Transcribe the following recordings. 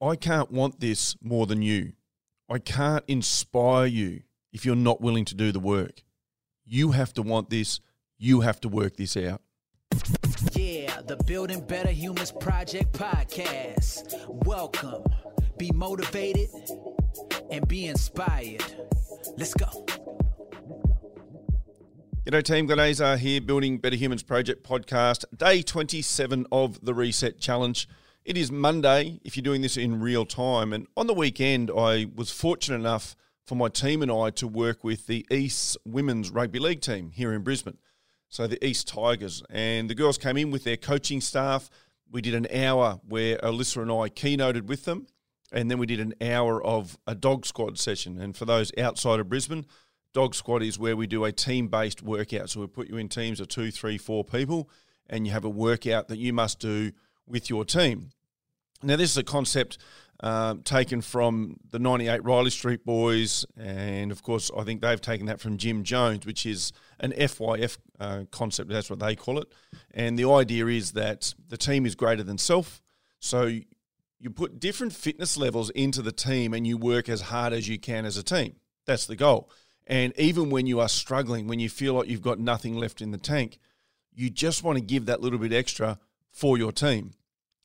I can't want this more than you. I can't inspire you if you're not willing to do the work. You have to want this. You have to work this out. Yeah, the Building Better Humans Project podcast. Welcome. Be motivated and be inspired. Let's go. G'day team, Glenn Azar here, Building Better Humans Project podcast, day 27 of the Reset Challenge. It is Monday if you're doing this in real time. And on the weekend, I was fortunate enough for my team and I to work with the East Women's Rugby League team here in Brisbane. So the East Tigers. And the girls came in with their coaching staff. We did an hour where Alyssa and I keynoted with them. And then we did an hour of a dog squad session. And for those outside of Brisbane, dog squad is where we do a team based workout. So we put you in teams of two, three, four people, and you have a workout that you must do with your team. Now, this is a concept um, taken from the 98 Riley Street Boys, and of course, I think they've taken that from Jim Jones, which is an FYF uh, concept. That's what they call it. And the idea is that the team is greater than self. So you put different fitness levels into the team and you work as hard as you can as a team. That's the goal. And even when you are struggling, when you feel like you've got nothing left in the tank, you just want to give that little bit extra for your team.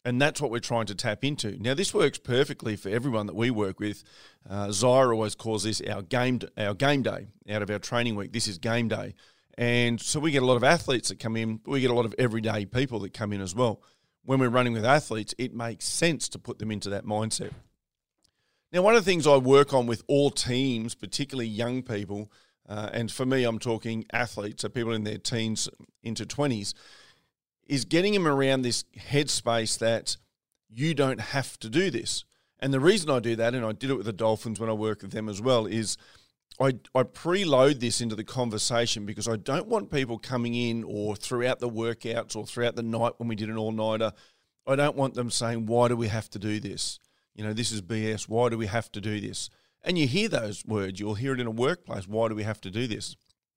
And that's what we're trying to tap into. Now, this works perfectly for everyone that we work with. Uh, Zyra always calls this our game, our game day out of our training week. This is game day. And so we get a lot of athletes that come in, we get a lot of everyday people that come in as well. When we're running with athletes, it makes sense to put them into that mindset. Now, one of the things I work on with all teams, particularly young people, uh, and for me, I'm talking athletes, so people in their teens into 20s, is getting him around this headspace that you don't have to do this. And the reason I do that, and I did it with the Dolphins when I work with them as well, is I, I preload this into the conversation because I don't want people coming in or throughout the workouts or throughout the night when we did an all nighter. I don't want them saying, Why do we have to do this? You know, this is BS. Why do we have to do this? And you hear those words, you'll hear it in a workplace. Why do we have to do this?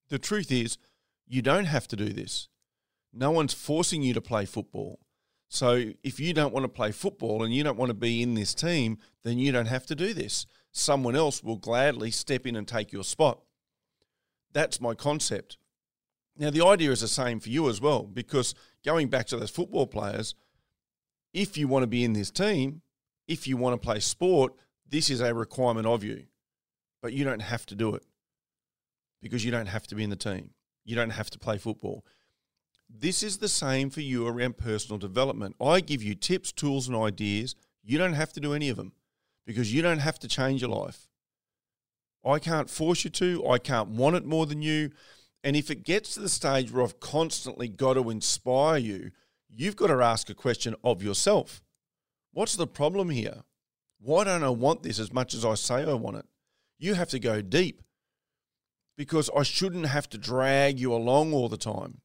The truth is, you don't have to do this. No one's forcing you to play football. So if you don't want to play football and you don't want to be in this team, then you don't have to do this. Someone else will gladly step in and take your spot. That's my concept. Now, the idea is the same for you as well, because going back to those football players, if you want to be in this team, if you want to play sport, this is a requirement of you. But you don't have to do it because you don't have to be in the team. You don't have to play football. This is the same for you around personal development. I give you tips, tools, and ideas. You don't have to do any of them because you don't have to change your life. I can't force you to, I can't want it more than you. And if it gets to the stage where I've constantly got to inspire you, you've got to ask a question of yourself What's the problem here? Why don't I want this as much as I say I want it? You have to go deep because I shouldn't have to drag you along all the time.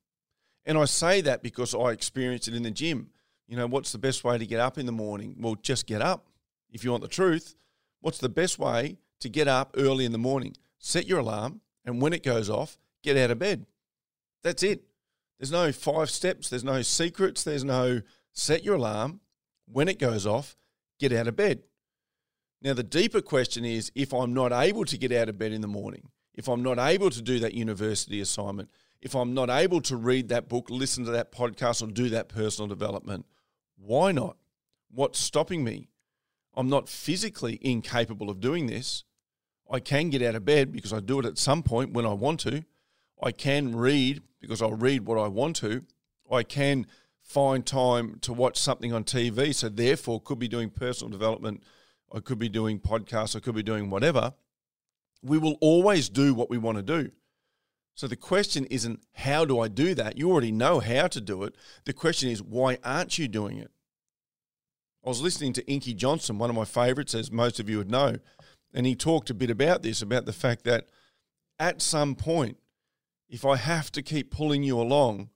And I say that because I experienced it in the gym. You know, what's the best way to get up in the morning? Well, just get up. If you want the truth, what's the best way to get up early in the morning? Set your alarm, and when it goes off, get out of bed. That's it. There's no five steps, there's no secrets, there's no set your alarm. When it goes off, get out of bed. Now, the deeper question is if I'm not able to get out of bed in the morning, if I'm not able to do that university assignment, if I'm not able to read that book, listen to that podcast, or do that personal development, why not? What's stopping me? I'm not physically incapable of doing this. I can get out of bed because I do it at some point when I want to. I can read because I'll read what I want to. I can find time to watch something on TV. So, therefore, could be doing personal development. I could be doing podcasts. I could be doing whatever. We will always do what we want to do. So the question isn't how do I do that? You already know how to do it. The question is why aren't you doing it? I was listening to Inky Johnson, one of my favorites, as most of you would know, and he talked a bit about this about the fact that at some point, if I have to keep pulling you along,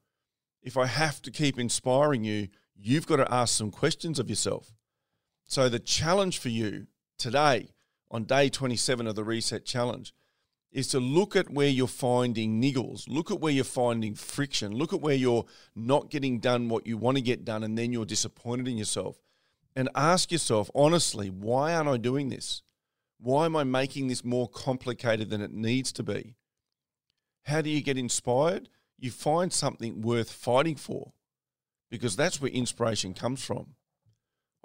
if I have to keep inspiring you, you've got to ask some questions of yourself. So the challenge for you today on day 27 of the Reset Challenge is to look at where you're finding niggles, look at where you're finding friction, look at where you're not getting done what you want to get done, and then you're disappointed in yourself. and ask yourself honestly, why aren't I doing this? Why am I making this more complicated than it needs to be? How do you get inspired? You find something worth fighting for because that's where inspiration comes from.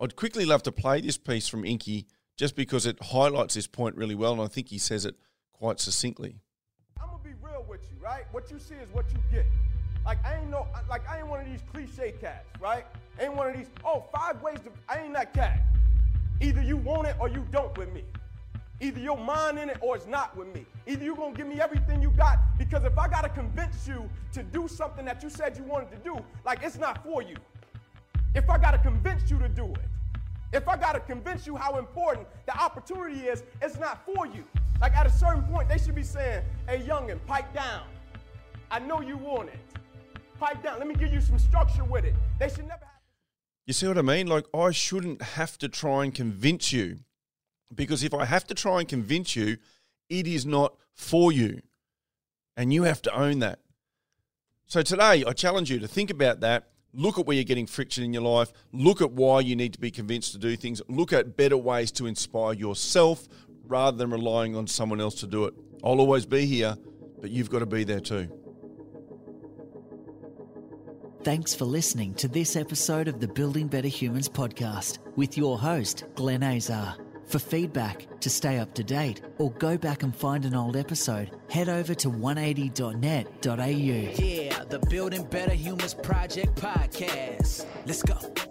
I'd quickly love to play this piece from Inky just because it highlights this point really well, and I think he says it quite succinctly. I'm gonna be real with you, right? What you see is what you get. Like I ain't no, like I ain't one of these cliche cats, right? ain't one of these. Oh, five ways to. I ain't that cat. Either you want it or you don't with me. Either your mind in it or it's not with me. Either you're gonna give me everything you got because if I gotta convince you to do something that you said you wanted to do, like it's not for you. If I gotta convince you to do it, if I gotta convince you how important the opportunity is, it's not for you. Like at a certain point, they should be saying, hey, youngin', pipe down. I know you want it. Pipe down. Let me give you some structure with it. They should never have. You see what I mean? Like, I shouldn't have to try and convince you because if I have to try and convince you, it is not for you. And you have to own that. So today, I challenge you to think about that. Look at where you're getting friction in your life. Look at why you need to be convinced to do things. Look at better ways to inspire yourself rather than relying on someone else to do it. I'll always be here, but you've got to be there too. Thanks for listening to this episode of the Building Better Humans podcast with your host, Glenn Azar. For feedback, to stay up to date, or go back and find an old episode, head over to 180.net.au. Yeah, the Building Better Humans Project podcast. Let's go.